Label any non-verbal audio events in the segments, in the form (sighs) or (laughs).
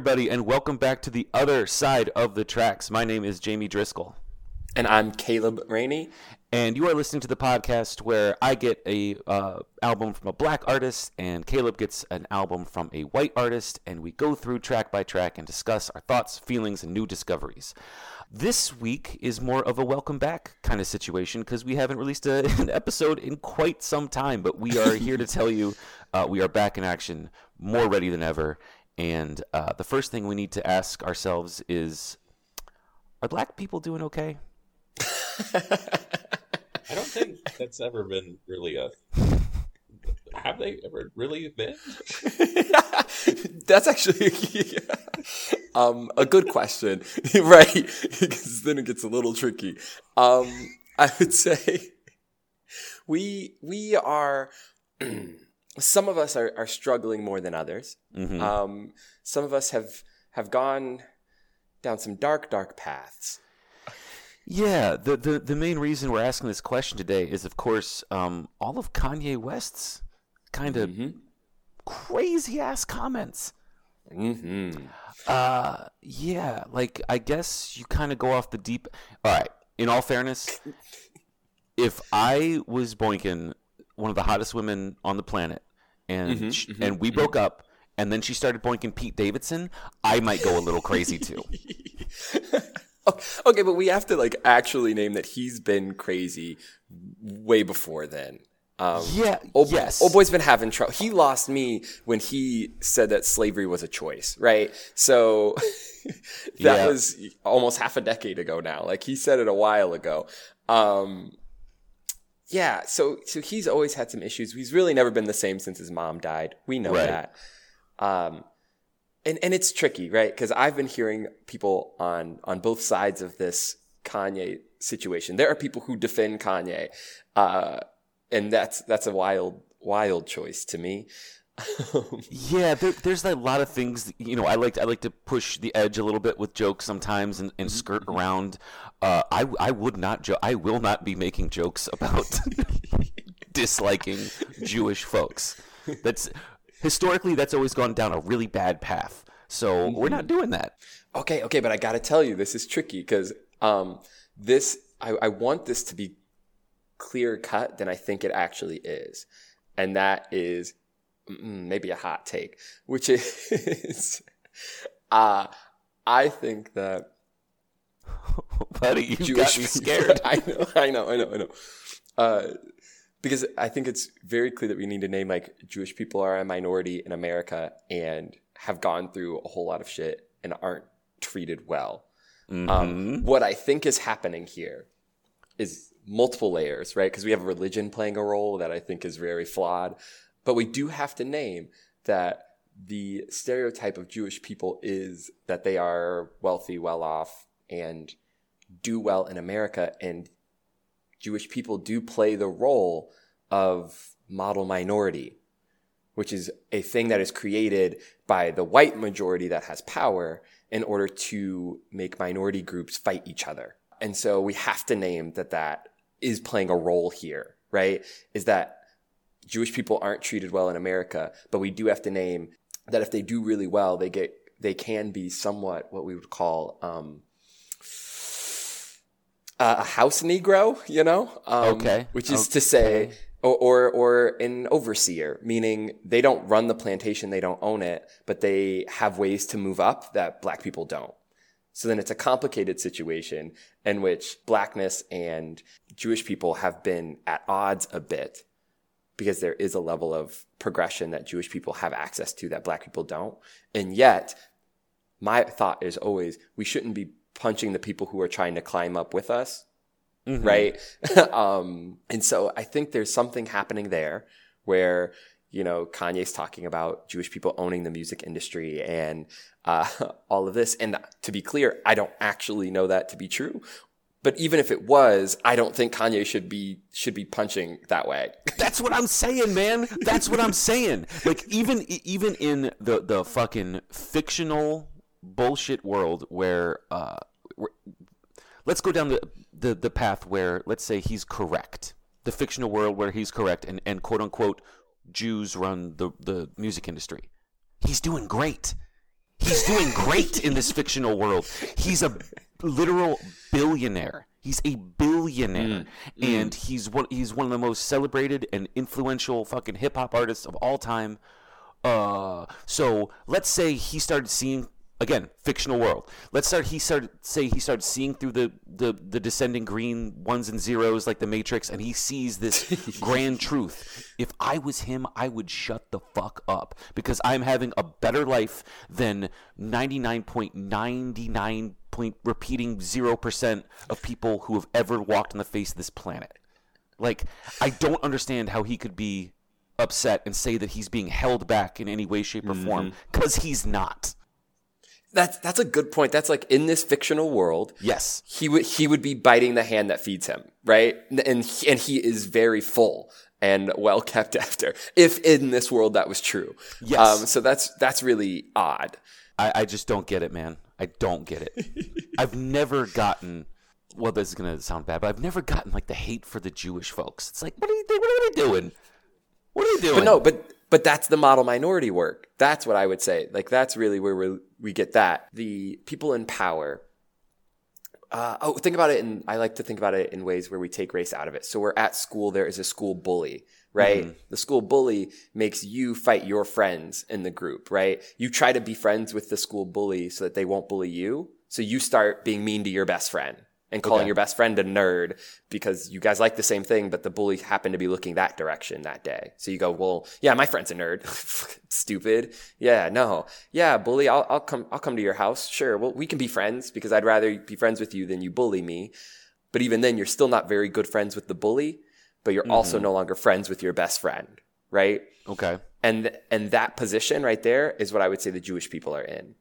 everybody, and welcome back to the other side of the tracks. My name is Jamie Driscoll, And I'm Caleb Rainey. and you are listening to the podcast where I get a uh, album from a black artist, and Caleb gets an album from a white artist, and we go through track by track and discuss our thoughts, feelings, and new discoveries. This week is more of a welcome back kind of situation because we haven't released a, (laughs) an episode in quite some time, but we are here to tell you uh, we are back in action, more ready than ever. And uh, the first thing we need to ask ourselves is Are black people doing okay? I don't think that's ever been really a. Have they ever really been? (laughs) That's actually (laughs) um, a good question, (laughs) right? because then it gets a little tricky. Um, I would say we we are. (clears throat) some of us are, are struggling more than others. Mhm. Um, some of us have have gone down some dark, dark paths. Yeah, the, the the main reason we're asking this question today is, of course, um, all of Kanye West's kind of crazy ass comments. hmm Uh, yeah, like I guess you kind of go off the deep. All right. In all fairness, if I was boinking one of the hottest women on the planet, and sh- and we broke up, and then she started boinking Pete Davidson, I might go a little crazy too. (laughs) Okay, but we have to like actually name that he's been crazy way before then. Um, Yeah, old, yes. old boy's been having trouble. He lost me when he said that slavery was a choice, right? So (laughs) that Yeah. was almost half a decade ago now. Like he said it a while ago. Um, yeah, so so he's always had some issues. He's really never been the same since his mom died. We know Right. that. Um, and and it's tricky, right? Because I've been hearing people on on both sides of this Kanye situation. There are people who defend Kanye, uh, and that's that's a wild wild choice to me. (laughs) Yeah, there, there's a lot of things. You know, I like I like to push the edge a little bit with jokes sometimes and, and skirt around. Uh, I I would not jo- I will not be making jokes about (laughs) disliking Jewish folks. That's historically that's always gone down a really bad path. So we're not doing that. Okay, okay, but I got to tell you, this is tricky because um, this I, I want this to be clear cut than I think it actually is, and that is maybe a hot take, which is, (laughs) uh, I think that (laughs) Buddy, you Jewish got me scared. (laughs) I know, I know, I know, I know. Uh, because I think it's very clear that we need to name like Jewish people are a minority in America and have gone through a whole lot of shit and aren't treated well. Mm-hmm. Um, what I think is happening here is multiple layers, right? Because we have religion playing a role that I think is very flawed. But we do have to name that the stereotype of Jewish people is that they are wealthy, well off, and do well in America. And Jewish people do play the role of model minority, which is a thing that is created by the white majority that has power in order to make minority groups fight each other. And so we have to name that that is playing a role here, right? Is that Jewish people aren't treated well in America, but we do have to name that if they do really well, they get they can be somewhat what we would call um, a house Negro, you know, um, Okay. which is Okay. to say, or, or or an overseer, meaning they don't run the plantation, they don't own it, but they have ways to move up that Black people don't. So then it's a complicated situation in which blackness and Jewish people have been at odds a bit because there is a level of progression that Jewish people have access to that black people don't. And yet, my thought is always we shouldn't be punching the people who are trying to climb up with us. Right. (laughs) um, and so I think there's something happening there where you know, Kanye's talking about Jewish people owning the music industry and uh, (laughs) all of this. And to be clear, I don't actually know that to be true. But even if it was, I don't think Kanye should be should be punching that way. (laughs) That's what I'm saying, man. That's what I'm saying. Like even even in the the fucking fictional bullshit world where uh where, let's go down the, the the path where let's say he's correct. The fictional world where he's correct and and quote unquote Jews run the the music industry. He's doing great. He's doing great in this fictional world. He's a literal billionaire. He's a billionaire, and he's one. He's one of the most celebrated and influential fucking hip hop artists of all time. Uh, so let's say he started seeing again fictional world. Let's start. He started say he started seeing through the the the descending green ones and zeros like the Matrix, and he sees this (laughs) grand truth. If I was him, I would shut the fuck up because I'm having a better life than ninety nine point ninety nine point repeating zero percent of people who have ever walked on the face of this planet. Like I don't understand how he could be upset and say that he's being held back in any way, shape, or form mm-hmm. because he's not. That's that's a good point. That's like in this fictional world, Yes. he would he would be biting the hand that feeds him, right? And he, and he is very full and well kept (laughs) after. If in this world that was true, Yes. Um, so that's that's really odd. I, I just don't get it, man. I don't get it. (laughs) I've never gotten. Well, this is gonna sound bad, but I've never gotten like the hate for the Jewish folks. It's like, what are you? What are they doing? What are they doing? But no, but but that's the model minority work. That's what I would say. Like that's really where we we get that. The people in power. Uh, oh, think about it, and I like to think about it in ways where we take race out of it. So we're at school. There is a school bully, right? The school bully makes you fight your friends in the group, right? You try to be friends with the school bully so that they won't bully you. So you start being mean to your best friend and calling Okay. your best friend a nerd because you guys like the same thing, but the bully happened to be looking that direction that day. So you go, well, yeah, my friend's a nerd. (laughs) Stupid. Yeah, no. Yeah, bully, I'll, I'll come, I'll come to your house. Sure. Well, we can be friends because I'd rather be friends with you than you bully me. But even then, you're still not very good friends with the bully, but you're also mm-hmm. no longer friends with your best friend, right? okay. and and that position right there is what I would say the Jewish people are in,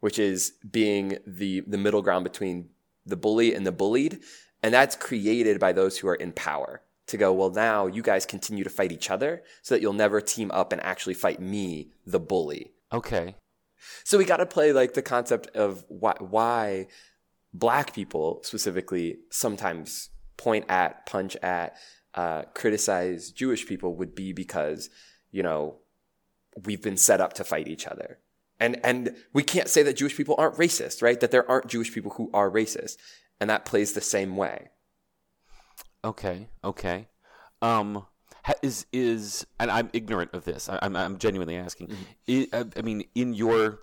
which is being the the middle ground between the bully and the bullied, and that's created by those who are in power to go. Well, now you guys continue to fight each other, so that you'll never team up and actually fight me, the bully. Okay. So we got to play like the concept of why, why black people specifically sometimes point at, punch at, uh, criticize Jewish people would be because, you know, we've been set up to fight each other. And, and we can't say that Jewish people aren't racist, right? That there aren't Jewish people who are racist. And that plays the same way. Okay. Okay. Um, is is and I'm ignorant of this. I, I'm I'm genuinely asking. I, I, I mean, in your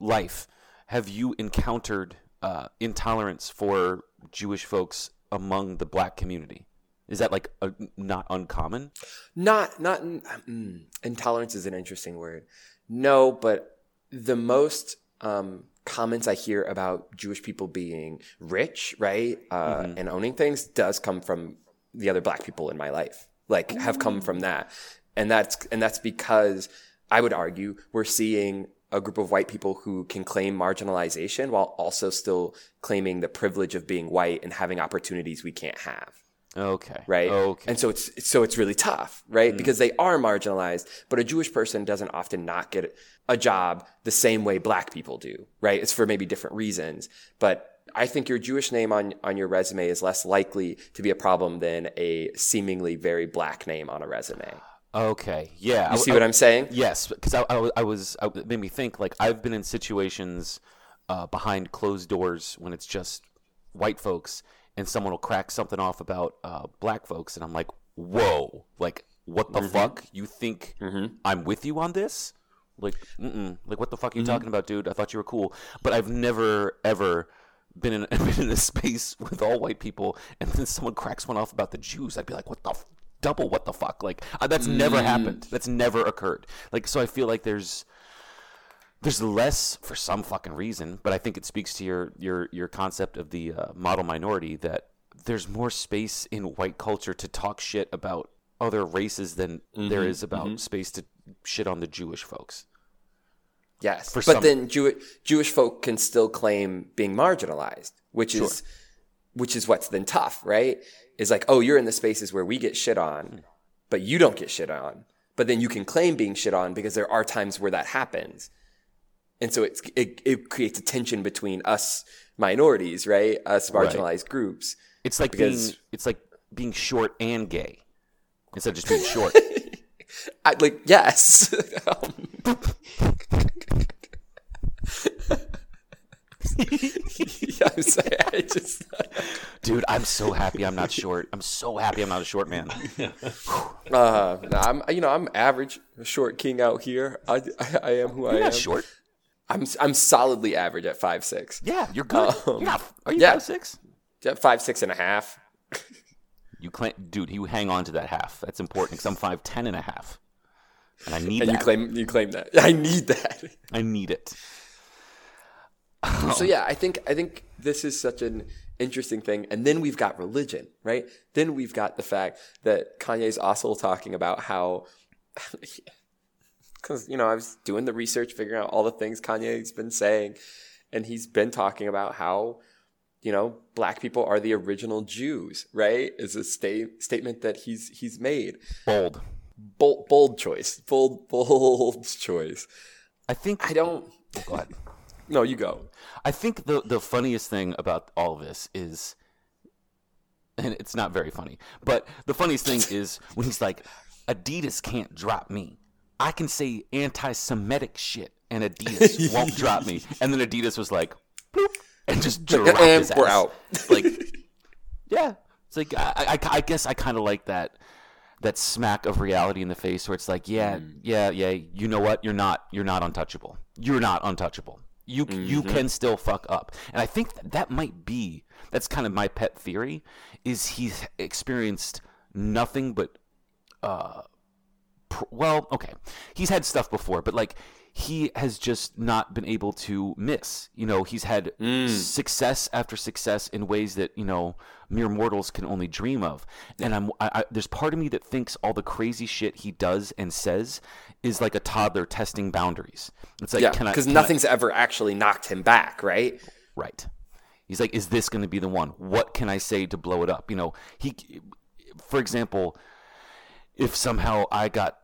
life, have you encountered uh, intolerance for Jewish folks among the Black community? Is that like a, not uncommon? Not, not, mm, intolerance is an interesting word. No, but the most um, comments I hear about Jewish people being rich, right, uh, and owning things does come from the other black people in my life. Like, have come from that, and that's and that's because I would argue we're seeing a group of white people who can claim marginalization while also still claiming the privilege of being white and having opportunities we can't have Okay. right? Okay. And so it's so it's really tough, right? Because they are marginalized, but a Jewish person doesn't often not get a job the same way black people do, right? It's for maybe different reasons, but I think your Jewish name on on your resume is less likely to be a problem than a seemingly very black name on a resume. Okay. Yeah. You see what I'm saying? Yes, because I, I, I was I, it made me think like I've been in situations uh, behind closed doors when it's just white folks and someone will crack something off about uh, black folks and I'm like, whoa, like what the fuck? You think I'm with you on this? Like, mm-mm. like what the fuck are you talking about, dude? I thought you were cool, but I've never ever been in, (laughs) been in a space with all white people and then someone cracks one off about the Jews. I'd be like, what the. F- double what the fuck like uh, that's never happened that's never occurred like so i feel like there's there's less for some fucking reason but i think it speaks to your your your concept of the uh, model minority that there's more space in white culture to talk shit about other races than there Mhm, is about mhm. space to shit on the Jewish folks. Yes, For but some- then Jew- Jewish folk can still claim being marginalized, which is which is what's then tough, right? Is like, oh, you're in the spaces where we get shit on, but you don't get shit on. But then you can claim being shit on because there are times where that happens, and so it's, it it creates a tension between us minorities, right? Us Right. marginalized groups. It's like Because- being it's like being short and gay instead of just being short. (laughs) I, like, yes. Um, (laughs) yeah, I'm sorry. I just. (laughs) Dude, I'm so happy I'm not short. I'm so happy I'm not a short man. Uh, nah, I'm you know I'm average, short king out here. I, I, I am who I You're am. not short. I'm I'm solidly average at five six. Yeah, you're good. Um, you're not, are you yeah. five six? Five six and a half. You claim, dude. You hang on to that half. That's important because I'm five ten and a half, and I need And that. you claim you claim that. (laughs) I need that. I need it. So yeah, I think I think this is such an interesting thing. And then we've got religion, right? Then we've got the fact that Kanye's also talking about how (laughs) because you know I was doing the research, figuring out all the things Kanye's been saying, and he's been talking about how you know black people are the original Jews, right? Is a sta- statement that he's he's made. Bold. Bold, bold choice, bold, (laughs) bold choice. I think. I don't. Oh, go ahead. No, you go. I think the the funniest thing about all of this is, and it's not very funny, but the funniest thing is when he's like, Adidas can't drop me. I can say anti-Semitic shit, and Adidas (laughs) won't drop me. And then Adidas was like, bloop, and just dropped And his we're ass. out. Like, (laughs) yeah, it's like I, I, I guess I kind of like that that smack of reality in the face where it's like, yeah, yeah, yeah, you know what? You're not you're not untouchable. You're not untouchable. You you can still fuck up. And I think that, that might be that's kind of my pet theory is he's experienced nothing but uh pr- well, okay. He's had stuff before, but like he has just not been able to miss. You know, he's had mm. success after success in ways that you know mere mortals can only dream of. And I'm I, I, there's part of me that thinks all the crazy shit he does and says is like a toddler testing boundaries. It's like, Yeah, can I? because can I- nothing's ever actually knocked him back, right? Right. He's like, is this going to be the one? What can I say to blow it up? You know, he, for example, if somehow I got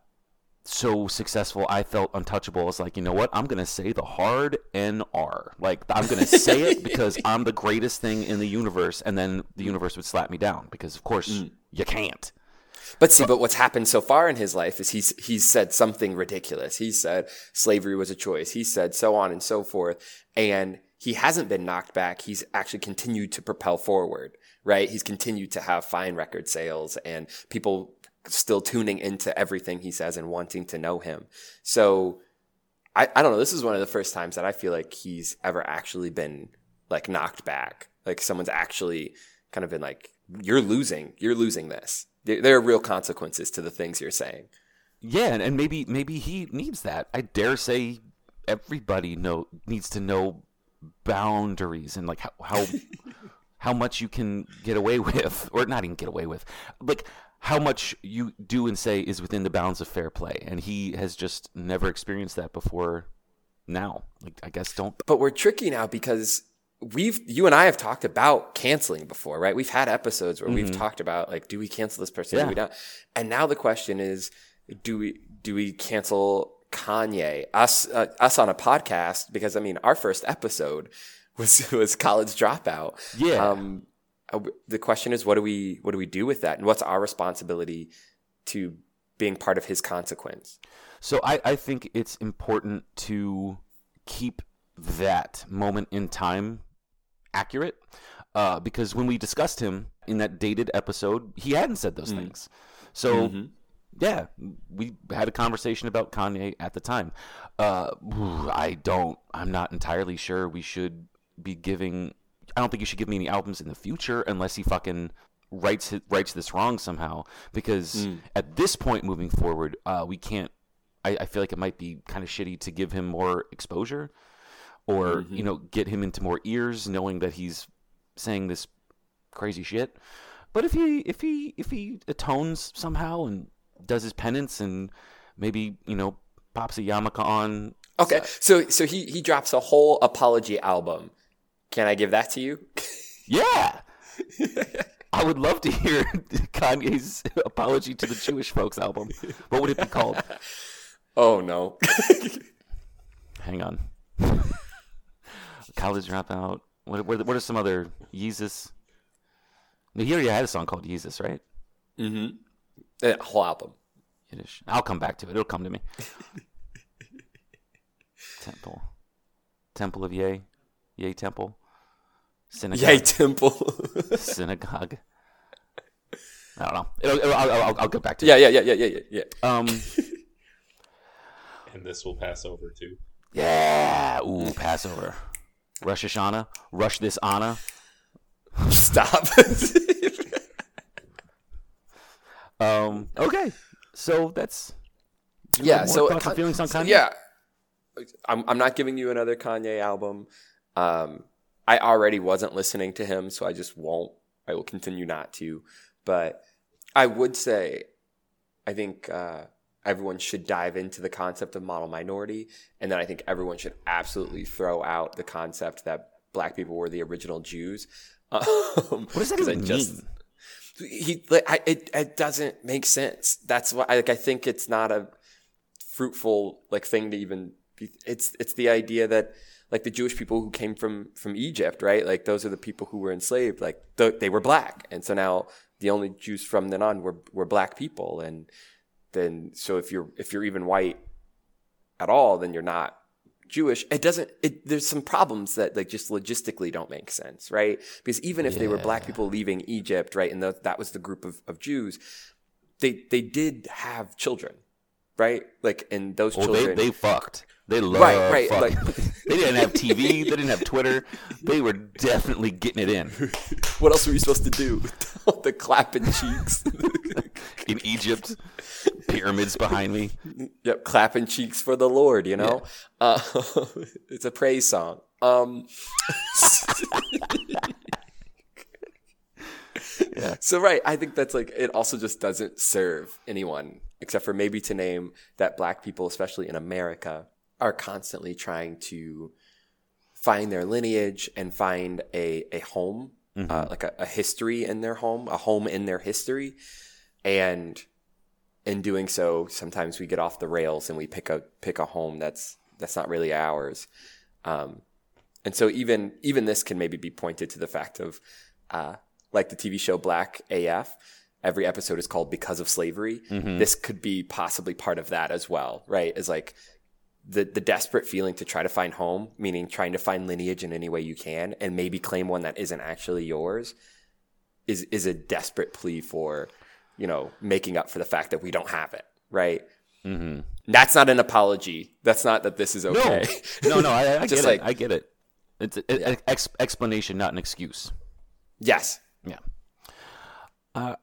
so successful, I felt untouchable. It's like, you know what? I'm going to say the hard NR. Like, I'm going to say it (laughs) because I'm the greatest thing in the universe. And then the universe would slap me down because, of course, Mm. you can't. But see, but what's happened so far in his life is he's he's said something ridiculous. He said slavery was a choice. He said so on and so forth, and he hasn't been knocked back. He's actually continued to propel forward. Right? He's continued to have fine record sales and people still tuning into everything he says and wanting to know him. So I, I don't know. This is one of the first times that I feel like he's ever actually been like knocked back. Like someone's actually kind of been like, "You're losing. You're losing this." There, there are real consequences to the things you're saying. Yeah, and, and maybe maybe he needs that. I dare say everybody know needs to know boundaries and like how how, (laughs) how much you can get away with, or not even get away with, like how much you do and say is within the bounds of fair play. And he has just never experienced that before. Now, like I guess don't. But we're tricky now because we've you and I have talked about canceling before, right? We've had episodes where we've talked about like, do we cancel this person? Do Yeah. we not? And now the question is, do we do we cancel Kanye? Us uh, us on a podcast because I mean our first episode was (laughs) was college dropout. Yeah. Um, the question is, what do we what do we do with that, and what's our responsibility to being part of his consequence? So I, I think it's important to keep that moment in time accurate uh, because when we discussed him in that dated episode, he hadn't said those things. So yeah, we had a conversation about Kanye at the time. Uh, (sighs) I don't. I'm not entirely sure we should be giving. I don't think you should give me any albums in the future unless he fucking rights hi- rights this wrong somehow. Because at this point, moving forward, uh, we can't. I, I feel like it might be kind of shitty to give him more exposure, or you know, get him into more ears, knowing that he's saying this crazy shit. but if he if he if he atones somehow and does his penance and maybe you know pops a yarmulke on, Okay, so so he he drops a whole apology album. Can I give that to you? yeah. (laughs) I would love to hear (laughs) Kanye's apology to the Jewish folks album. What would it be called? Oh no. (laughs) Hang on. College dropout. What, what, what are some other Yeezus? No, He already had a song called Yeezus, right? mm-hmm. A whole album. Yiddish. I'll come back to it. It'll come to me. Temple. Temple of Yay. Yay Temple. Synagogue. Yay, Temple. (laughs) (laughs) Synagogue. I don't know. It'll, it'll, I'll, I'll, I'll get back to yeah, it. yeah, yeah, yeah, yeah, yeah, yeah. Um. (laughs) And this will pass over too. Yeah. Ooh, Passover. Rosh Hashanah. Rush this Anna. Stop. Um. Okay. So that's. yeah. So thoughts and feelings on so, Kanye. Yeah. I'm I'm not giving you another Kanye album. Um, I already wasn't listening to him, so I just won't. I will continue not to. But I would say, I think uh, everyone should dive into the concept of model minority, and then I think everyone should absolutely throw out the concept that black people were the original Jews. (laughs) Um, What does that even just- mean? he like I, it it doesn't make sense. That's why like I think it's not a fruitful like thing to even be, it's it's the idea that like the Jewish people who came from from Egypt, right? Like those are the people who were enslaved. Like th- they were black, and so now the only Jews from then on were were black people, and then so if you're if you're even white at all, then you're not Jewish. It doesn't. It, there's some problems that like just logistically don't make sense, right? Because even if they were black people leaving Egypt, right, and the, that was the group of, of Jews, they they did have children, right? Like, and those Well, they, children, they fucked. They love Right, right, like- (laughs) they didn't have (laughs) TV. They didn't have Twitter. They were definitely getting it in (laughs) what else were you supposed to do? the clapping cheeks. in Egypt. Pyramids behind me. Yep, clapping cheeks for the Lord, you know? Uh, it's a praise song. Um, Yeah. (laughs) So, right, I think that's like, it also just doesn't serve anyone, except for maybe to name that black people, especially in America, are constantly trying to find their lineage and find a, a home, uh, like a, a history in their home, a home in their history. And in doing so, sometimes we get off the rails and we pick a pick a home that's that's not really ours. Um, and so even even this can maybe be pointed to the fact of uh, like the TV show Black AF. Every episode is called because of slavery. This could be possibly part of that as well, right? Is like the the desperate feeling to try to find home, meaning trying to find lineage in any way you can, and maybe claim one that isn't actually yours, is is a desperate plea for, you know, making up for the fact that we don't have it, right? Mm-hmm. That's not an apology. That's not that this is okay. (laughs) No, no, I, I (laughs) get Just it. I get it. It's an ex- explanation, not an excuse. yes. Yeah. Uh,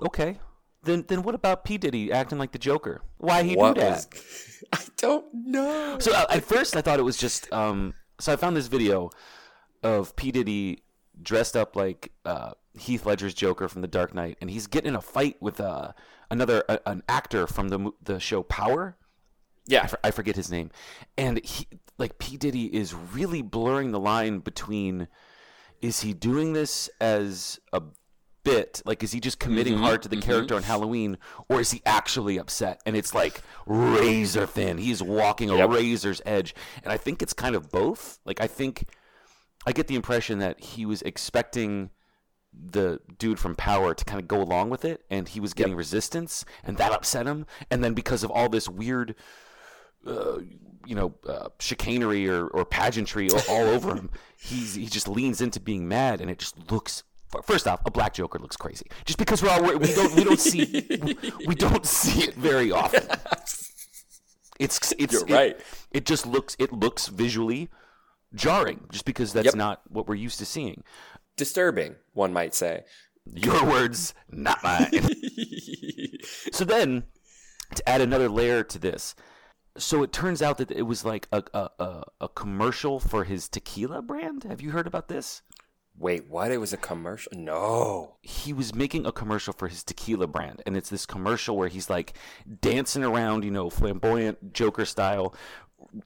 okay. Then, then what about P Diddy acting like the Joker? Why he What do that? was? (laughs) I don't know. So uh, at first I thought it was just um so I found this video of P Diddy dressed up like uh, Heath Ledger's Joker from The Dark Knight and he's getting in a fight with uh, another a, an actor from the the show Power. Yeah. I, for- I forget his name. And he like P Diddy is really blurring the line between is he doing this as a bit? Like is he just committing mm-hmm. hard to the mm-hmm. character on halloween or is he actually upset and it's like razor thin? He's walking a Yep. razor's edge. And i think it's kind of both. Like i think i get the impression that he was expecting the dude from power to kind of go along with it and he was getting resistance and that upset him. And then because of all this weird uh, you know, uh, chicanery or, or pageantry all, all over him. (laughs) He's he just leans into being mad, and it just looks. First off, a black Joker looks crazy. Just because we're all we don't we don't see we don't see it very often. (laughs) It's it's You're it- right. It, just looks it looks visually jarring, just because that's Yep. not what we're used to seeing. Disturbing, one might say. Your words, not mine. (laughs) So then, to add another layer to this, so it turns out that it was like a a, a, a commercial for his tequila brand. Have you heard about this? Wait, what? It was a commercial? No. he was making a commercial for his tequila brand and it's this commercial where he's like dancing around you know flamboyant joker style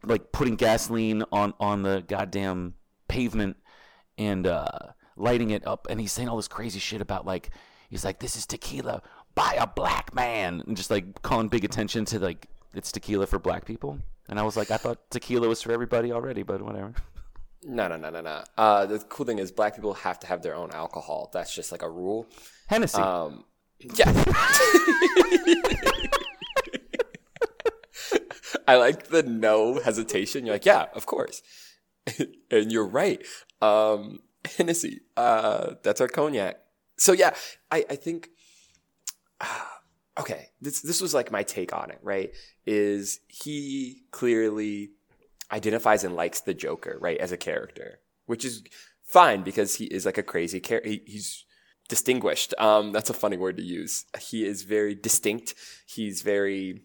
like putting gasoline on on the goddamn pavement and uh lighting it up and he's saying all this crazy shit about like he's like this is tequila by a black man and just like calling big attention to like it's tequila for black people and i was like i thought tequila was for everybody already but whatever (laughs) No, no, no, no, no. Uh, the cool thing is, black people have to have their own alcohol. That's just like a rule. hennessy Um, yeah. (laughs) I like the no hesitation. You're like, yeah, of course. (laughs) and you're right. Um, Hennessy, uh, that's our cognac. So yeah, I, I think, okay, this, this was like my take on it, right? Is he clearly identifies and likes the Joker, right, as a character, which is fine because he is like a crazy character. He, he's distinguished. Um, that's a funny word to use. He is very distinct. He's very,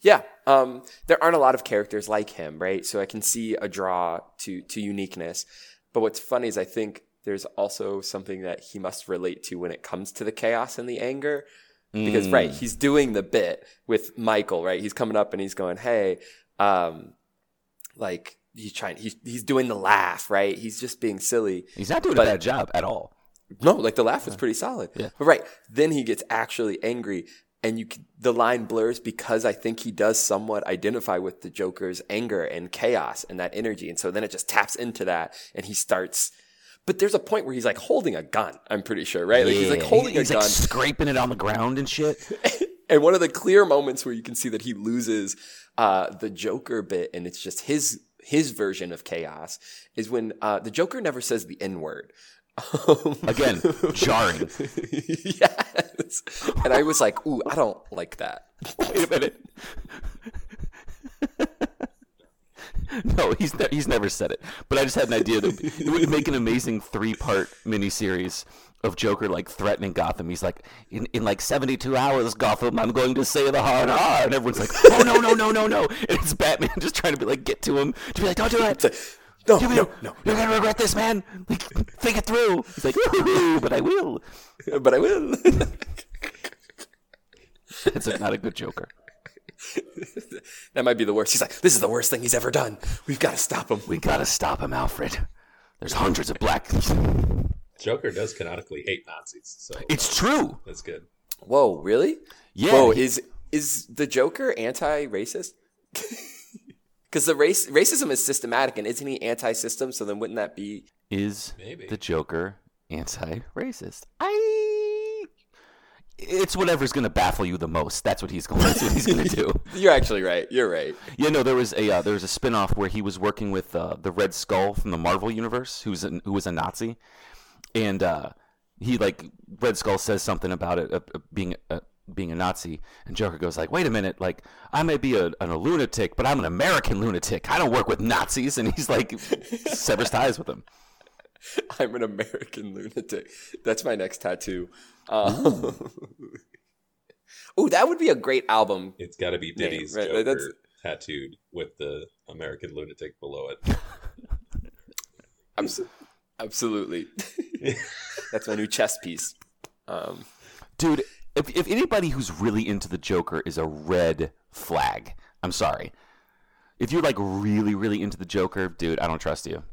yeah. Um, there aren't a lot of characters like him, right? So I can see a draw to to uniqueness. But what's funny is I think there's also something that he must relate to when it comes to the chaos and the anger. Because right, he's doing the bit with Michael, right? He's coming up and he's going, "Hey, um, like he's trying, he's he's doing the laugh, right? He's just being silly." he's not doing But- a bad job at all No, like the laugh was pretty solid. Yeah. But right, then he gets actually angry and you can, the line blurs because I think he does somewhat identify with the Joker's anger and chaos and that energy. And so then it just taps into that and he starts but there's a point where he's like holding a gun, I'm pretty sure, right? Like he's like Yeah, holding he's a like gun. scraping it on the ground and shit. (laughs) and one of the clear moments where you can see that he loses uh, the Joker bit, and it's just his his version of chaos, is when uh, the Joker never says the N word. (laughs) Again, jarring. (laughs) yes, and I was like, "Ooh, I don't like that." Wait a minute. (laughs) no, he's ne- he's never said it. But I just had an idea that it would make an amazing three part miniseries of Joker like threatening Gotham. He's like, in, in like seventy two hours, Gotham, I'm going to say the hard R, and everyone's like, oh no no no no no, and it's Batman just trying to be like get to him to be like, don't do it. No, You're no, gonna, no, you're gonna regret this, man. Like, think it through. He's like, "Ooh, but I will. (laughs) but I will. (laughs) It's not a good Joker. (laughs) that might be the worst. He's like, "This is the worst thing he's ever done. We've got to stop him." We've gotta stop him, Alfred. There's hundreds of black. (laughs) Joker does canonically hate Nazis, so It's true. that's good. Whoa, really? Yeah. Whoa, he- is is the Joker anti-racist? (laughs) Because the race racism is systematic, and isn't he anti-system? So then, wouldn't that be? is Maybe. the Joker anti-racist? I. It's whatever's gonna baffle you the most. That's what he's going. That's what he's gonna do. (laughs) You're actually right. You're right. Yeah, no, there was a uh, there was a spin-off where he was working with uh, the Red Skull from the Marvel universe, who's a, who was a Nazi, and uh, he like Red Skull says something about it uh, uh, being uh, being a Nazi, and Joker goes like, "Wait a minute, like I may be a, an, a lunatic, but I'm an American lunatic. I don't work with Nazis," and he's like (laughs) severs ties with him. I'm an American lunatic. That's my next tattoo. Uh, oh, (laughs) that would be a great album. It's got to be Name, Diddy's right, Joker that's- tattooed with the American lunatic below it. Abs- absolutely. (laughs) That's my new chess piece. Um, Dude, if, if anybody who's really into the Joker is a red flag, I'm sorry. If you're like really, really into the Joker, dude, I don't trust you.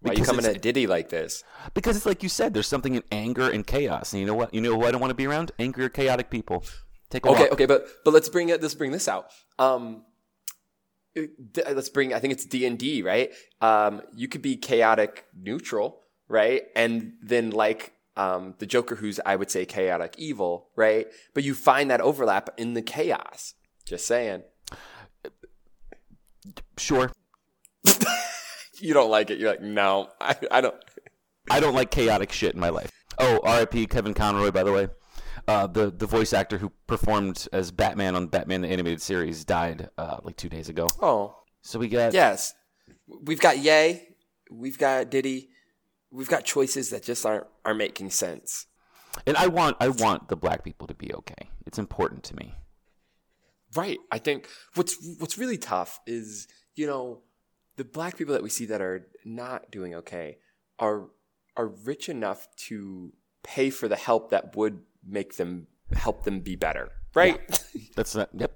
Why are you Because coming at Diddy like this? Because it's like you said, there's something in anger and chaos. And you know what? You know who I don't want to be around? Angry or chaotic people. Take a Okay, walk. okay, but but let's bring it. Let's bring this out. Um, let's bring. I think it's D and D, right? Um, you could be chaotic neutral, right? And then like um, the Joker, who's I would say chaotic evil, right? But you find that overlap in the chaos. Just saying. Sure. (laughs) You don't like it. You're like, no, I, I don't. (laughs) I don't like chaotic shit in my life. Oh, R.I.P. Kevin Conroy, by the way. Uh, the the voice actor who performed as Batman on Batman the Animated Series died uh, like two days ago. Oh, So we got yes. We've got Yay, We've got Diddy. We've got choices that just aren't aren't making sense. and I want I want the black people to be okay. It's important to me. Right. I think what's what's really tough is, you know, the black people that we see that are not doing okay are are rich enough to pay for the help that would make them help them be better, right? (laughs) That's not. Yep.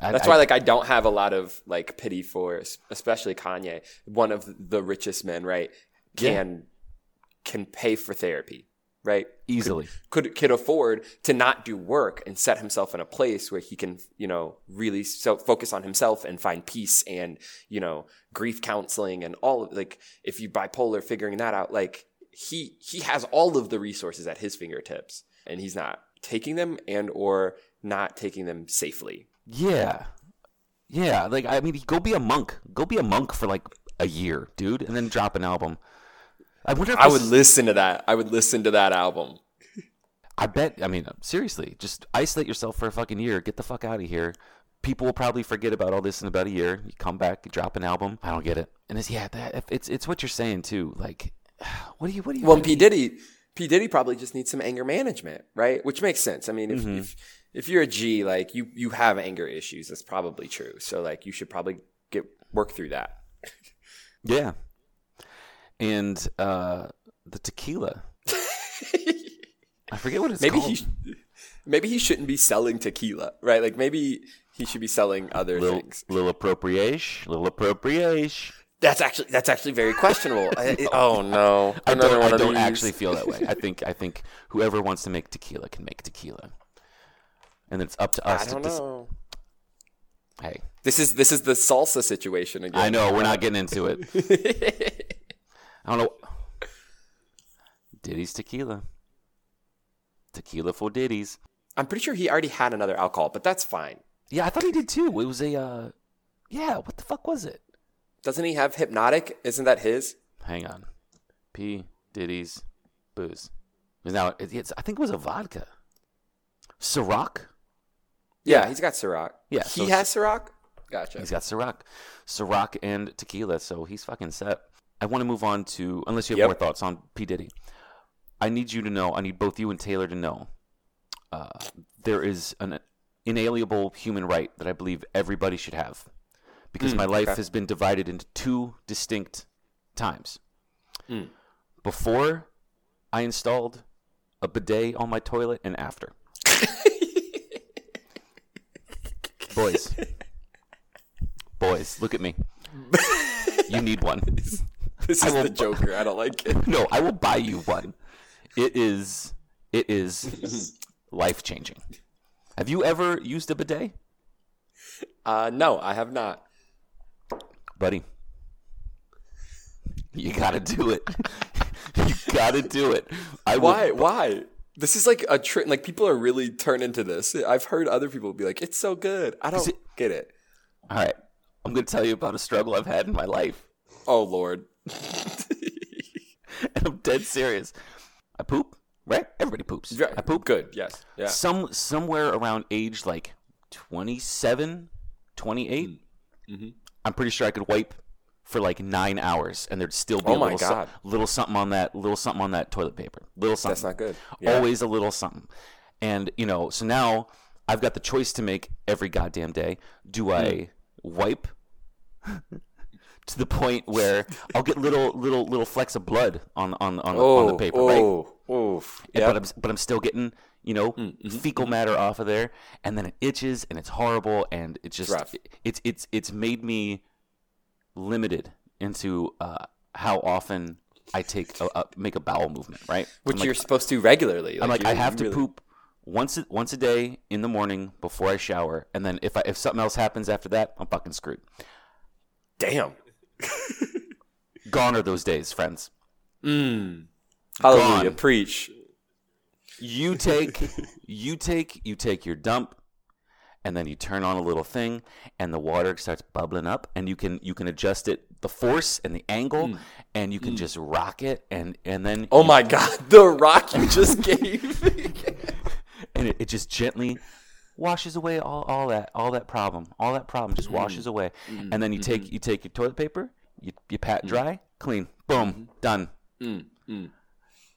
I- That's I- why, like, I don't have a lot of like pity for, especially Kanye, one of the richest men, right? Can can pay for therapy, right? easily. Could could afford to not do work and set himself in a place where he can, you know, really so focus on himself and find peace and you know grief counseling and all of like if you bipolar, figuring that out, like he he has all of the resources at his fingertips and he's not taking them and or not taking them safely. Yeah. Yeah. Like I mean, go be a monk. Go be a monk for like a year, dude, and then drop an album. I wonder I would listen to that. I would listen to that album. I bet. I mean, seriously, just isolate yourself for a fucking year. Get the fuck out of here. People will probably forget about all this in about a year. You come back, you drop an album. I don't get it. And it's yeah, that, it's it's what you're saying too. Like, (sighs) what do you what do you? Well, P Diddy, P Diddy probably just needs some anger management, right? Which makes sense. I mean, if Mm-hmm. if, if you're a G, like you you have anger issues, that's probably true. So like you should probably get work through that. (laughs) yeah. And uh the tequila. I forget what it's maybe called. he sh- maybe he shouldn't be selling tequila, right? Like maybe he should be selling other little things. little appropriation, little appropriation. That's actually that's actually very questionable. I- I- oh no, (laughs) I another don't, I don't actually feel that way. I think I think whoever wants to make tequila can make tequila, and it's up to us I don't to. Dis- hey, This is this is the salsa situation again. I know we're not getting into it. (laughs) I don't know. Diddy's tequila. Tequila for Diddy's. I'm pretty sure he already had another alcohol, but that's fine. Yeah, I thought he did too. It was a. Uh, yeah, what the fuck was it? Doesn't he have Hpnotiq? Isn't that his? Hang on. P Diddy's booze. Now it's. I think it was a vodka. Ciroc. Yeah, he's got Ciroc. Yeah, he so- has Ciroc. Gotcha. He's got Ciroc, Ciroc and tequila, so he's fucking set. I want to move on to unless you have Yep. more thoughts on P Diddy. I need you to know. I need both you and Taylor to know. Uh, there is an inalienable human right that I believe everybody should have, because Mm, my life okay. has been divided into two distinct times. Mm. Before I installed a bidet on my toilet, and after. Boys, (laughs) boys, look at me. You need one. (laughs) (laughs) This I is will- the Joker. I don't like it. No, I will buy you one. It is it is (laughs) life changing. Have you ever used a bidet, Uh, no, I have not. buddy? You gotta do it. (laughs) you gotta do it. I will, Why? Why? This is like a trend. Like people are really turned into this. I've heard other people be like, "It's so good." I don't it- get it. All right, I'm gonna tell you about a struggle I've had in my life, Oh Lord. And (laughs) I'm dead serious. I poop, right? Everybody poops. Right. I poop. Good. Yes. Yeah. Some somewhere around age like 27, 28. Mm-hmm. I'm pretty sure I could wipe for like nine hours, and there'd still be Oh a little, so- little something on that, little something on that toilet paper, little something. That's not good. Yeah. Always a little something, and you know. So now I've got the choice to make every goddamn day. Do Hmm. I wipe (laughs) to the point where I'll get little, little, little flecks of blood on on on, the- on the Oh. paper, right? Oh. Oof. Yeah, but I'm but I'm still getting you know fecal matter off of there, and then it itches and it's horrible, and it's just rough. it's it's it's made me limited into uh, how often I take a, a, make a bowel movement, right? Which like, you're supposed to regularly. I'm like I have to really- poop once a, once a day in the morning before I shower, and then if I, if something else happens after that, I'm fucking screwed. Damn. (laughs) Gone are those days, friends. Mm. Hallelujah. Gone. Preach. you take (laughs) you take you take your dump and then you turn on a little thing and the water starts bubbling up and you can you can adjust it the force and the angle and you can just rock it and and then Oh you- my God. (laughs) The rock you just gave. and it, it just gently washes away all, all that all that problem all that problem just mm-hmm. washes away mm-hmm. and then you mm-hmm. take you take your toilet paper you, you pat dry clean boom done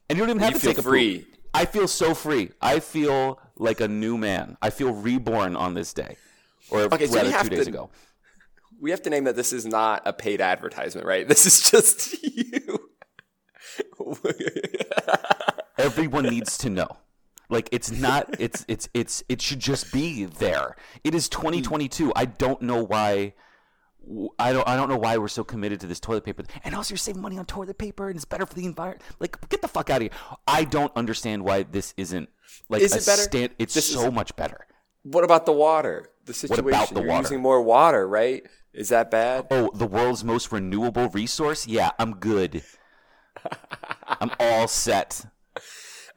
and you don't even have You to feel take a free. I feel so free. I feel like a new man. I feel reborn on this day, or Okay, rather have two days to- ago. we have to name that this is not a paid advertisement, right? This is just (laughs) you. Everyone needs to know. Like it's not. (laughs) It's it's it's it should just be there. It is 2022. I don't know why. I don't. I don't know why we're so committed to this toilet paper. And also, you're saving money on toilet paper, and it's better for the environment. Like, get the fuck out of here. I don't understand why this isn't like Is a it better? stand- It's This is- so much better. what about the water? The situation. about the You're water? using more water, right? Is that bad? Oh, the world's most renewable resource? Yeah, I'm good. (laughs) I'm all set.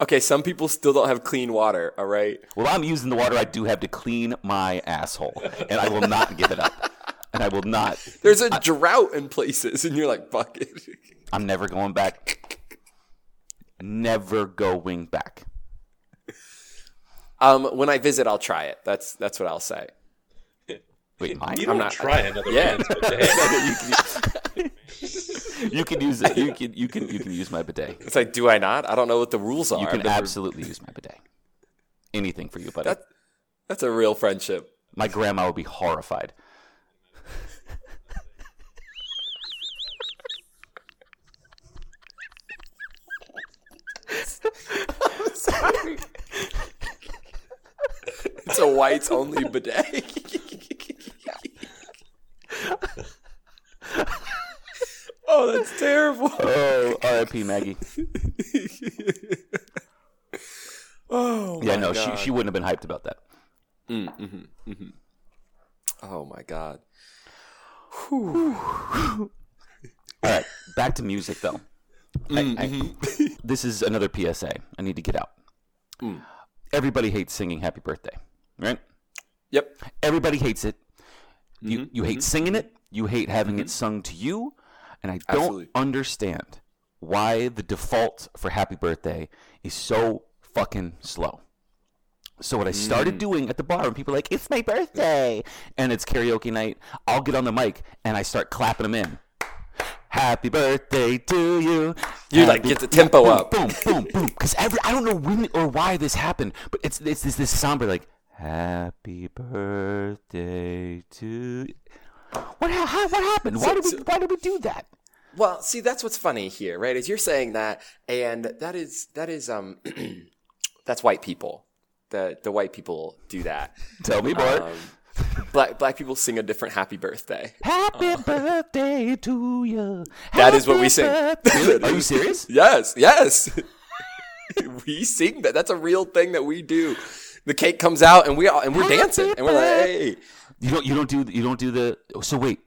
Okay, some people still don't have clean water. All right. Well, I'm using the water I do have to clean my asshole, and I will not give it up. And I will not. There's a drought in places, and you're like, fuck it. (laughs) I'm never going back. Never going back. Um, when I visit, I'll try it. That's that's what I'll say. Wait, mine? You don't not- try another Yeah. (laughs) (laughs) You can use it. You can. You can. You can use my bidet. It's like, do I not? I don't know what the rules are. You can absolutely use my bidet. Anything for you, buddy. That- That's a real friendship. My grandma would be horrified. I'm Sorry. it's a whites only bidet. (laughs) oh, that's terrible. (laughs) Oh, R.I.P. Maggie. (laughs) Oh, Yeah, my no, she God. she wouldn't have been hyped about that. Mm, mm-hmm, mm-hmm. Oh my god. All right, back to music though. Mm, I- I- mm-hmm. this is another PSA. I need to get out. Mm. Everybody hates singing "Happy Birthday," right? Yep. Everybody hates it. You Mm-hmm. you hate singing it. You hate having it sung to you, and I don't Absolutely. understand why the default for "Happy Birthday" is so fucking slow. So what I started Mm. doing at the bar when people are like, "It's my birthday," and it's karaoke night, I'll get on the mic and I start clapping them in. Happy birthday to you. You, like, get the tempo boom, up. Boom, boom, boom. Because every I don't know when or why this happened, but it's it's this this somber like Happy birthday to. What ha- how, what happened? Why So- did we so- why did we do that? Well, see, that's what's funny here, right? Is you're saying that, and that is that is um, (clears throat) that's white people. The the white people do that. Tell me more. Um, black black people sing a different happy birthday. Happy (laughs) birthday to you. That is what we sing. Are you serious? Yes, yes. (laughs) we sing that. That's a real thing that we do. The cake comes out and we all and we're Happy dancing and we're like, hey. You don't you don't do you don't do the so wait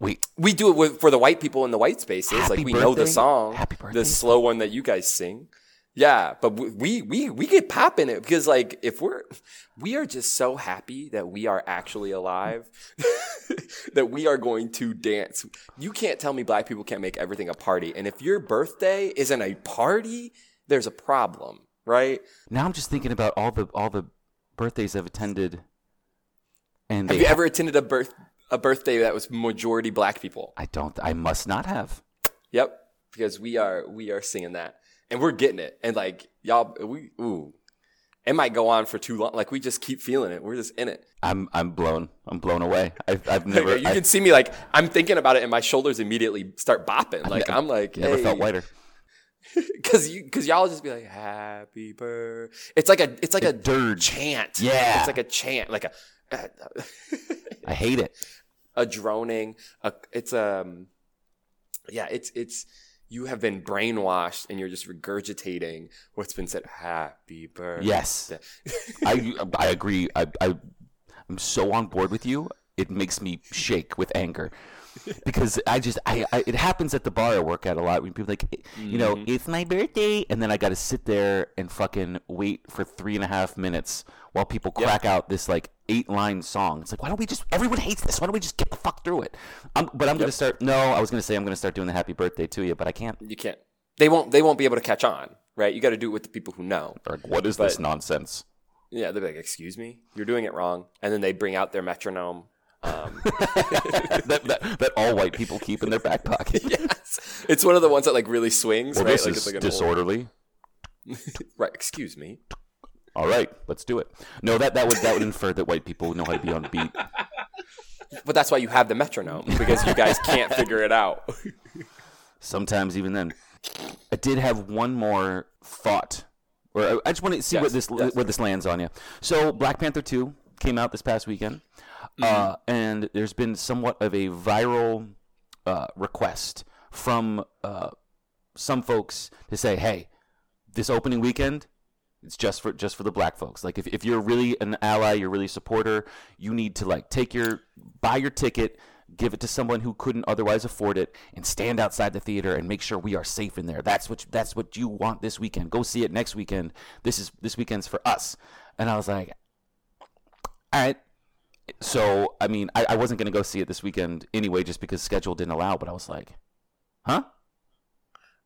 wait We do it with, for the white people in the white spaces. Happy like we know the song, Happy birthday. the slow one that you guys sing. Yeah, but we we we, we get pop in it because like if we're we are just so happy that we are actually alive (laughs) that we are going to dance. You can't tell me black people can't make everything a party. And if your birthday isn't a party, there's a problem, right? now I'm just thinking about all the all the birthdays I've attended and Have you ever attended a birth a birthday that was majority black people? I don't I must not have Yep, because we are we are singing that, and we're getting it, and like y'all, we ooh, it might go on for too long. Like we just keep feeling it. We're just in it. I'm I'm blown I'm blown away I've, I've (laughs) never you I've can see me like I'm thinking about it, and my shoulders immediately start bopping. Like ne- I'm like never felt whiter (laughs) because you because y'all just be like happy birthday. It's like a it's like a, dirge. chant. Yeah. it's like a chant, like a (laughs) I hate it a droning. A, it's um, yeah, it's it's you have been brainwashed and you're just regurgitating what's been said. Happy birthday. Yes. I I agree. I, I I'm so on board with you. It makes me shake with anger because I just I, I it happens at the bar I work at a lot when people are like you know it's my birthday and then I got to sit there and fucking wait for three and a half minutes while people crack out this like eight line song. It's like why don't we just everyone hates this? Why don't we just get the fuck through it? I'm, but I'm gonna start. No, I was gonna say I'm gonna start doing the happy birthday to you, but I can't. you can't. They won't. They won't be able to catch on, right? You got to do it with the people who know. Like what is But- this nonsense? Yeah, they're like, "Excuse me, you're doing it wrong," and then they bring out their metronome. Um, (laughs) that, that that all white people keep in their back pocket. (laughs) yes, it's one of the ones that like really swings, Well, right? this like is it's like old- disorderly. (laughs) right. Excuse me. All right, let's do it. No, that, that would that would infer that white people know how to be on beat. But that's why you have the metronome because you guys can't figure it out. Sometimes even then. I did have one more thought, or I- I just want to see what this yes. where this lands on you. So, Black Panther two came out this past weekend, uh, Mm-hmm. and there's been somewhat of a viral uh, request from uh, some folks to say, "Hey, this opening weekend." It's just for just for the black folks. Like if, if you're really an ally, you're really a supporter, you need to like take your buy your ticket, give it to someone who couldn't otherwise afford it, and stand outside the theater and make sure we are safe in there. That's what that's what you want this weekend. Go see it next weekend. This is this weekend's for us. And I was like, all right. So I mean, I, I wasn't gonna go see it this weekend anyway, just because schedule didn't allow. But I was like, huh?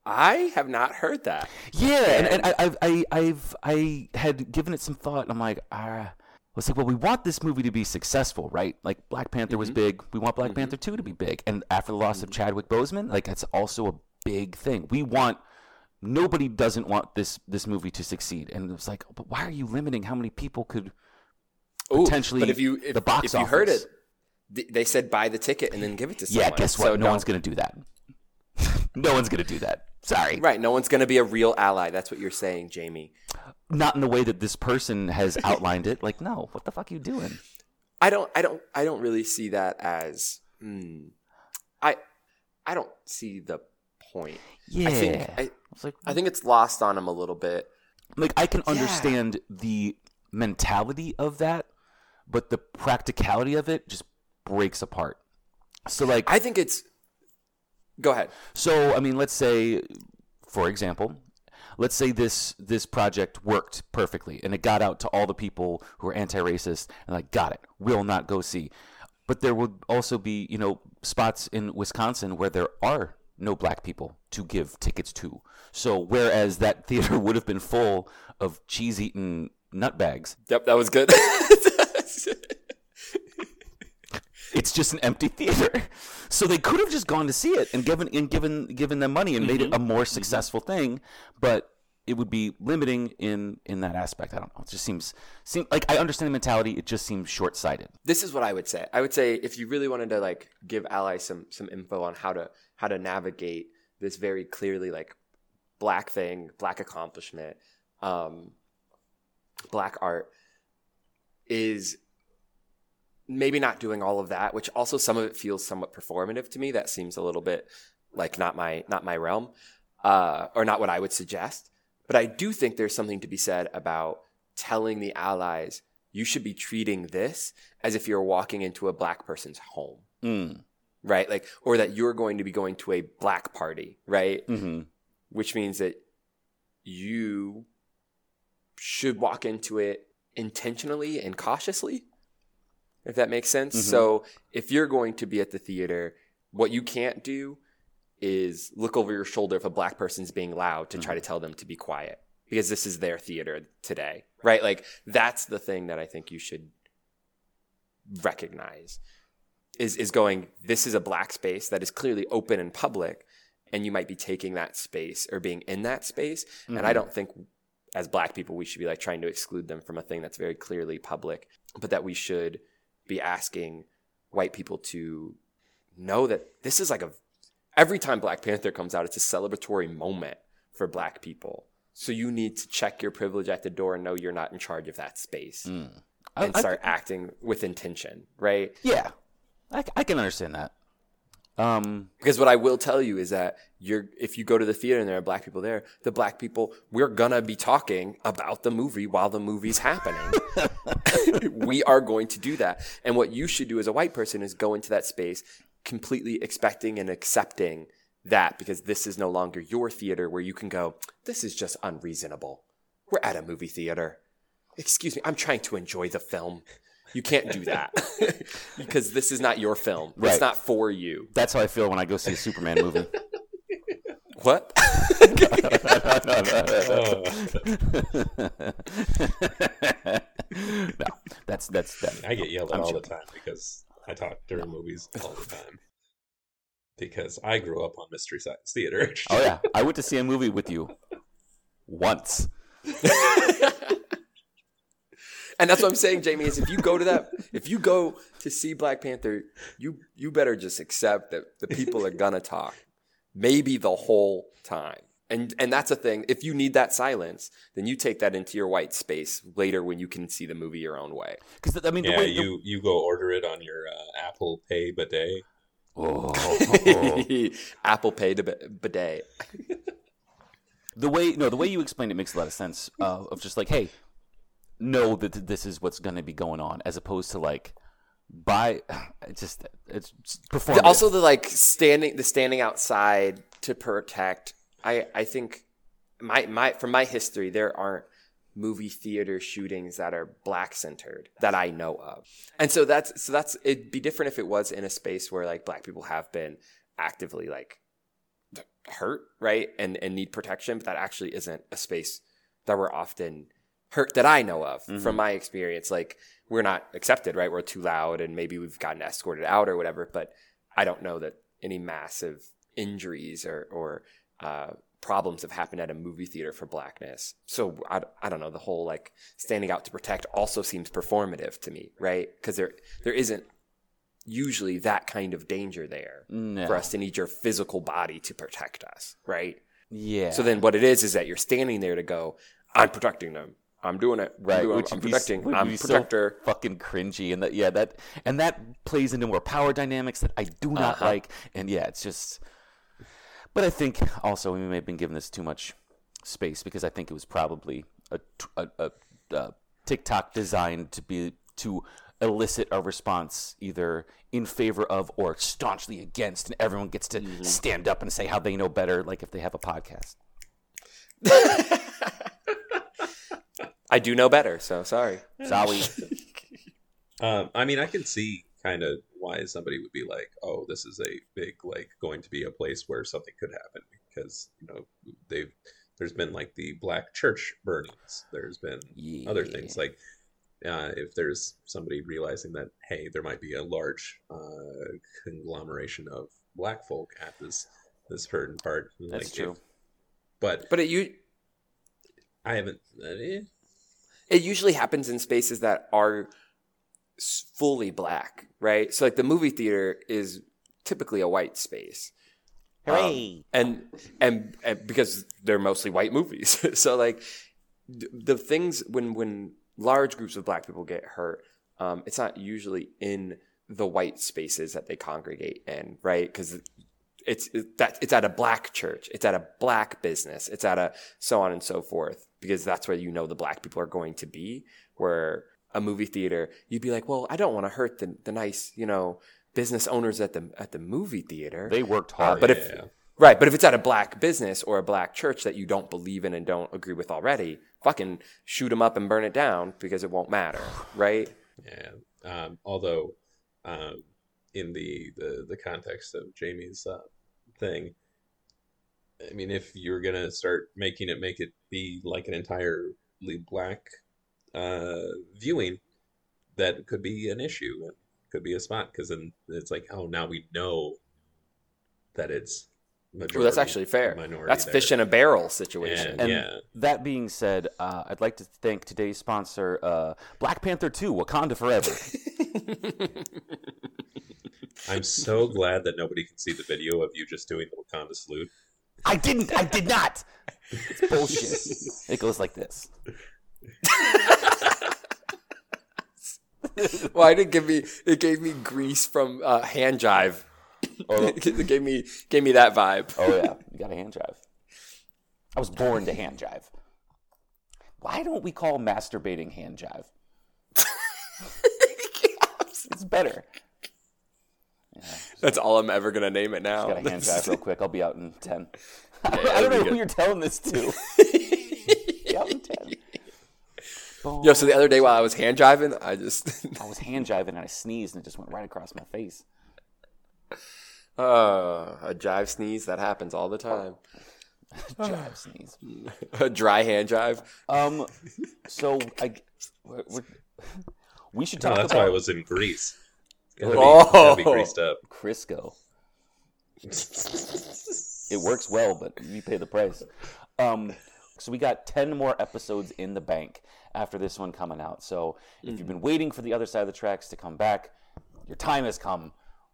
I have not heard that. Yeah, and, and I, I've I, I've I had given it some thought. And I'm like, ah, let's say, well, we want this movie to be successful, right? Like Black Panther was mm-hmm. big. We want Black mm-hmm. Panther two to be big, and after the loss of mm-hmm. Chadwick Boseman, like that's also a big thing. We want. Nobody doesn't want this this movie to succeed, and it's like, but why are you limiting how many people could? Ooh, Potentially but if you if, the box if you heard office. it, they said buy the ticket and then give it to someone. Yeah, guess what? So no don't- one's gonna do that. (laughs) no one's gonna do that. Sorry. Right, no one's going to be a real ally. That's what you're saying, Jamie. Not in the way that this person has outlined it. Like, no, what the fuck are you doing? I don't I don't I don't really see that as hmm, I I don't see the point. Yeah. I think I, like, I think it's lost on him a little bit. like I can understand the mentality of that, but the practicality of it just breaks apart. So like I think it's Go ahead. so I mean let's say for example, let's say this this project worked perfectly and it got out to all the people who are anti-racist and like got it. Will not go see. But there would also be, you know, spots in Wisconsin where there are no black people to give tickets to. So whereas that (laughs) theater would have been full of cheese-eating nutbags, Yep, that was good. (laughs) it's just an empty theater. (laughs) So they could have just gone to see it and given and given given them money and made it a more successful thing, but it would be limiting in in that aspect. I don't know. It just seems seem like I understand the mentality. It just seems short sighted. this is what I would say. I would say if you really wanted to like give allies some some info on how to how to navigate this very clearly like black thing, black accomplishment, um, black art is maybe not doing all of that, which also some of it feels somewhat performative to me. That seems a little bit like not my not my realm, uh, or not what I would suggest. But I do think there's something to be said about telling the allies you should be treating this as if you're walking into a black person's home, Mm. right? Like, or that you're going to be going to a black party, right? hmm Which means that you should walk into it intentionally and cautiously, if that makes sense. Mhm. So, if you're going to be at the theater, what you can't do is look over your shoulder if a black person's being loud to try to tell them to be quiet because this is their theater today, right? Like, that's the thing that I think you should recognize is is going this is a black space that is clearly open and public and you might be taking that space or being in that space and i don't think as black people we should be like trying to exclude them from a thing that's very clearly public but that we should be asking white people to know that this is like a every time black panther comes out it's a celebratory moment for black people so you need to check your privilege at the door and know you're not in charge of that space Mm. I- and I- start acting with intention right yeah, I, I can understand that. Um, Because what I will tell you is that you're if you go to the theater and there are black people there, the black people we're gonna be talking about the movie while the movie's happening. (laughs) (laughs) we are going to do that. And what you should do as a white person is go into that space completely expecting and accepting that because this is no longer your theater where you can go, this is just unreasonable. We're at a movie theater. Excuse me, I'm trying to enjoy the film. You can't do that (laughs) because this is not your film. Right. It's not for you. that's how I feel when I go see a Superman movie. What? no, that's that's that. I get yelled at I'm all the time because I talk during movies (laughs) all the time. Because I grew up on Mystery Science Theater. Oh yeah, (laughs) I went to see a movie with you once. and that's what I'm saying, Jamie. Is if you go to that, if you go to see Black Panther, you you better just accept that the people are gonna talk, maybe the whole time. And and that's a thing. If you need that silence, then you take that into your white space later when you can see the movie your own way. Because I mean, the Yeah, way you you go order it on your uh, Apple Pay bidet. the, (laughs) Apple Pay to bidet. the way no, the way you explain it makes a lot of sense. Uh, of just like, hey, know that this is what's going to be going on, as opposed to like buy. It's (sighs) just it's performative. also the like standing the standing outside to protect i i think my my from my history there aren't movie theater shootings that are black centered that i know of. And so that's so that's it'd be different if it was in a space where like black people have been actively like hurt right and and need protection but that actually isn't a space that we're often hurt that i know of. From mm-hmm. my experience like we're not accepted right? We're too loud and maybe we've gotten escorted out or whatever but i don't know that any massive injuries or or uh, problems have happened at a movie theater for blackness so I, I don't know the whole like standing out to protect also seems performative to me right because there there isn't usually that kind of danger there No. for us to need your physical body to protect us right yeah. so then what it is is that you're standing there to go i'm protecting them i'm doing it I'm right, doing- i'm would be- protecting i'm be so protector fucking cringy, and that yeah, that and that plays into more power dynamics that I do not Uh-huh. like, and yeah, it's just. But I think also we may have been given this too much space because I think it was probably a TikTok designed to be to elicit a response either in favor of or staunchly against, and everyone gets to Mm-hmm. stand up and say how they know better, like if they have a podcast. (laughs) i do know better so sorry Sorry. (laughs) Um, I mean, I can see kind of somebody would be like, "Oh, this is a big like going to be a place where something could happen," because you know they've there's been like the black church burnings. There's been other things like uh, if there's somebody realizing that hey, there might be a large uh, conglomeration of black folk at this this certain part. That's like, true. if- but but it you I haven't. Uh, eh. it usually happens in spaces that are fully black, right? So like the movie theater is typically a white space. Um, and, and and because they're mostly white movies. (laughs) so like the things when when large groups of black people get hurt, um, it's not usually in the white spaces that they congregate in, right? Because it's it, that it's at a black church, it's at a black business, it's at a so on and so forth, because that's where you know the black people are going to be. Where a movie theater, you'd be like, well, I don't want to hurt the the nice, you know, business owners at the at the movie theater. They worked Uh, hard. but if Yeah. right, but if it's at a black business or a black church that you don't believe in and don't agree with already, fucking shoot them up and burn it down because it won't matter, right? Yeah. Um, although, um, in the, the the context of Jamie's uh, thing, I mean, if you're gonna start making it make it be like an entirely black uh, viewing, that could be an issue and could be a spot because then it's like, oh, now we know that it's majority. Well, that's actually fair. minority That's there. fish in a barrel situation. And- And Yeah. that being said, uh, I'd like to thank today's sponsor, uh, Black Panther 2, Wakanda Forever. (laughs) I'm so glad that nobody can see the video of you just doing the Wakanda salute. I didn't. I did not. It's bullshit. it goes like this. (laughs) well, I didn't give me it gave me grease from uh, hand jive. Oh, (laughs) it gave me gave me that vibe. oh yeah, you got a hand drive. I was born to hand jive. Why don't we call masturbating hand jive? (laughs) It's better. That's all I'm ever gonna name it now. Got a hand jive real quick. I'll be out in ten. (laughs) I don't know be who you're telling this to. Be out in ten. Yo, so the other day while I was hand jiving, I just I was hand jiving and I sneezed and it just went right across my face. (laughs) uh, a jive sneeze that happens all the time. (laughs) Jive sneeze. (laughs) a dry hand jive. Um, so I, we're, we're- we should No, talk that's about why I was in Greece. Gotta be, Oh. gotta be greased up. Crisco. It works well, but you pay the price. Um, so we got ten more episodes in the bank after this one coming out. So if you've been waiting for the other side of the tracks to come back, your time has come.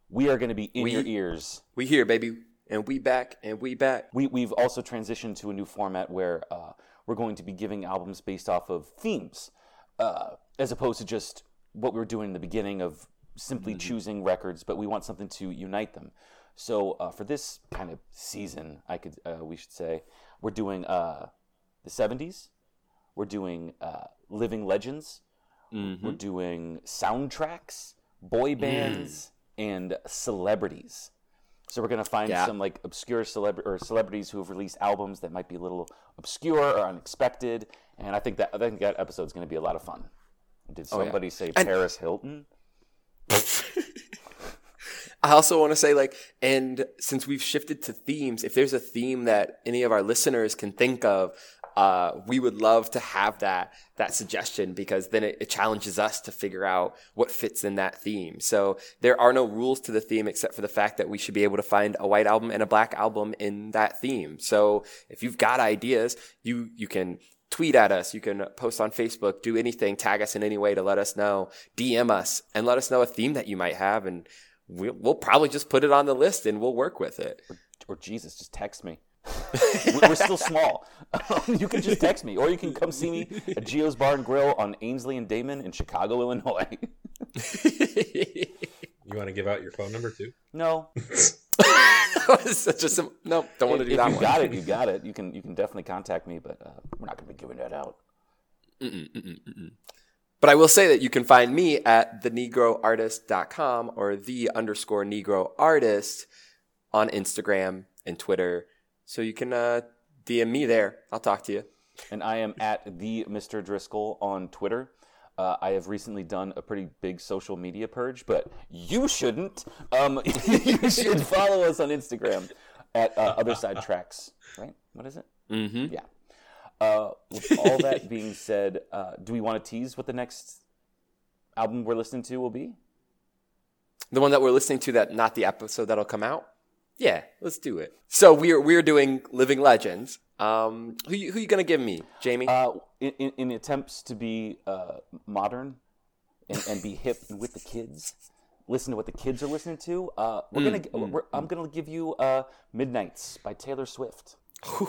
We are going to be in We- your ears. We here, baby. and we back, and we back. We, we've also transitioned to a new format where uh, we're going to be giving albums based off of themes, uh, as opposed to just what we were doing in the beginning of simply choosing records, but we want something to unite them. So uh, for this kind of season, I could uh, we should say we're doing uh, the '70s, we're doing uh, living legends, we're doing soundtracks, boy bands, and celebrities. So we're gonna find Yeah. some like obscure celeb or celebrities who have released albums that might be a little obscure or unexpected, and I think that I think that episode's gonna be a lot of fun. Did Oh, yeah. somebody say And- Paris Hilton? (laughs) I also want to say, like, and since we've shifted to themes, if there's a theme that any of our listeners can think of, uh, we would love to have that that suggestion because then it, it challenges us to figure out what fits in that theme. So there are no rules to the theme except for the fact that we should be able to find a white album and a black album in that theme. So if you've got ideas, you you can tweet at us, you can post on Facebook, do anything, tag us in any way to let us know, DM us, and let us know a theme that you might have, and we'll, we'll probably just put it on the list and we'll work with it. or Jesus, just text me. We- We're still small. (laughs) you can just text me, or you can come see me at Gio's Bar and Grill on Ainslie and Damen in Chicago, Illinois. (laughs) You want to give out your phone number too? no, (laughs) Such a sim- no, don't want to do if that you one. got it, you got it. You can you can definitely contact me, but uh, we're not going to be giving that out. But I will say that you can find me at thenegroartist.com or the underscore negro artist on Instagram and Twitter. So you can uh, DM me there. I'll talk to you. and I am at the Mr. Driscoll on Twitter. Uh, I have recently done a pretty big social media purge, but you shouldn't. Um, (laughs) you should follow us on Instagram at uh, Other Side Tracks. Right? What is it? Mm-hmm. Yeah. Uh, with all that (laughs) being said, uh, do we want to tease what the next album we're listening to will be? The one that we're listening to, that not the episode that'll come out. Yeah, let's do it. So we're we're doing Living Legends. Um, who you, who you gonna give me, Jamie? Uh, in, in, in attempts to be uh, modern and, and be hip and with the kids, listen to what the kids are listening to. Uh, we're gonna, we're, I'm gonna give you uh, "Midnights" by Taylor Swift. (laughs)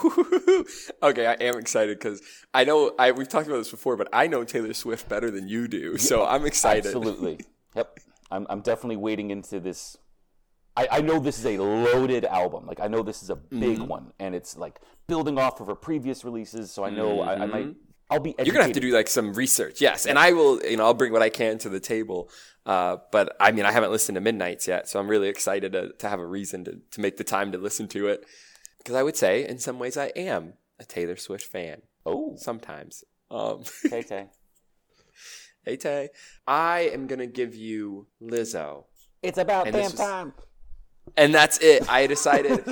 okay, I am excited because I know I we've talked about this before, but I know Taylor Swift better than you do, so I'm excited. Absolutely. yep. (laughs) I'm, I'm definitely wading into this. I, I know this is a loaded album. Like I know this is a big Mm-hmm. one, and it's like building off of her previous releases. So I know I, I might. I'll be. Mm-hmm. You're gonna have to do like some research, yes, and I will. You know, I'll bring what I can to the table. Uh, but I mean, I haven't listened to Midnights yet, so I'm really excited to, to have a reason to, to make the time to listen to it. Because I would say, in some ways, I am a Taylor Swift fan. Oh, Sometimes. Um, (laughs) Tay Tay. hey Tay, I am gonna give you Lizzo. It's about damn time. And that's it. I decided.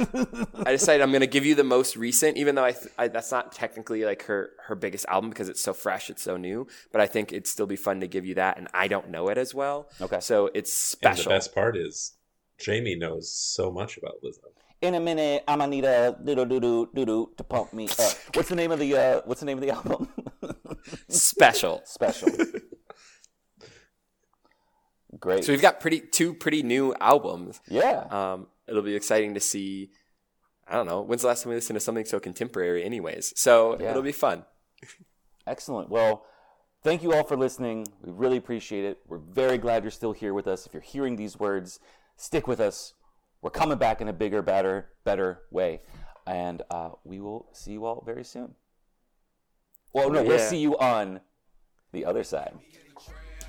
I decided I'm gonna give you the most recent, even though I, th- I that's not technically like her her biggest album because it's so fresh, it's so new. But I think it'd still be fun to give you that, and I don't know it as well. Okay. So it's special. And the best part is Jamie knows so much about Lizzo. In a minute, I'm gonna need a doodle doodle doodle to pump me up. What's the name of the uh, What's the name of the album? (laughs) Special. Special. Great. So we've got pretty two pretty new albums. yeah. Um, it'll be exciting to see. I don't know. When's the last time we listened to something so contemporary, anyways? So Yeah. it'll be fun. Excellent. Well, thank you all for listening. We really appreciate it. We're very glad you're still here with us. If you're hearing these words, stick with us. We're coming back in a bigger, better, better way. And uh, we will see you all very soon. Well, no, we'll see you on the other side.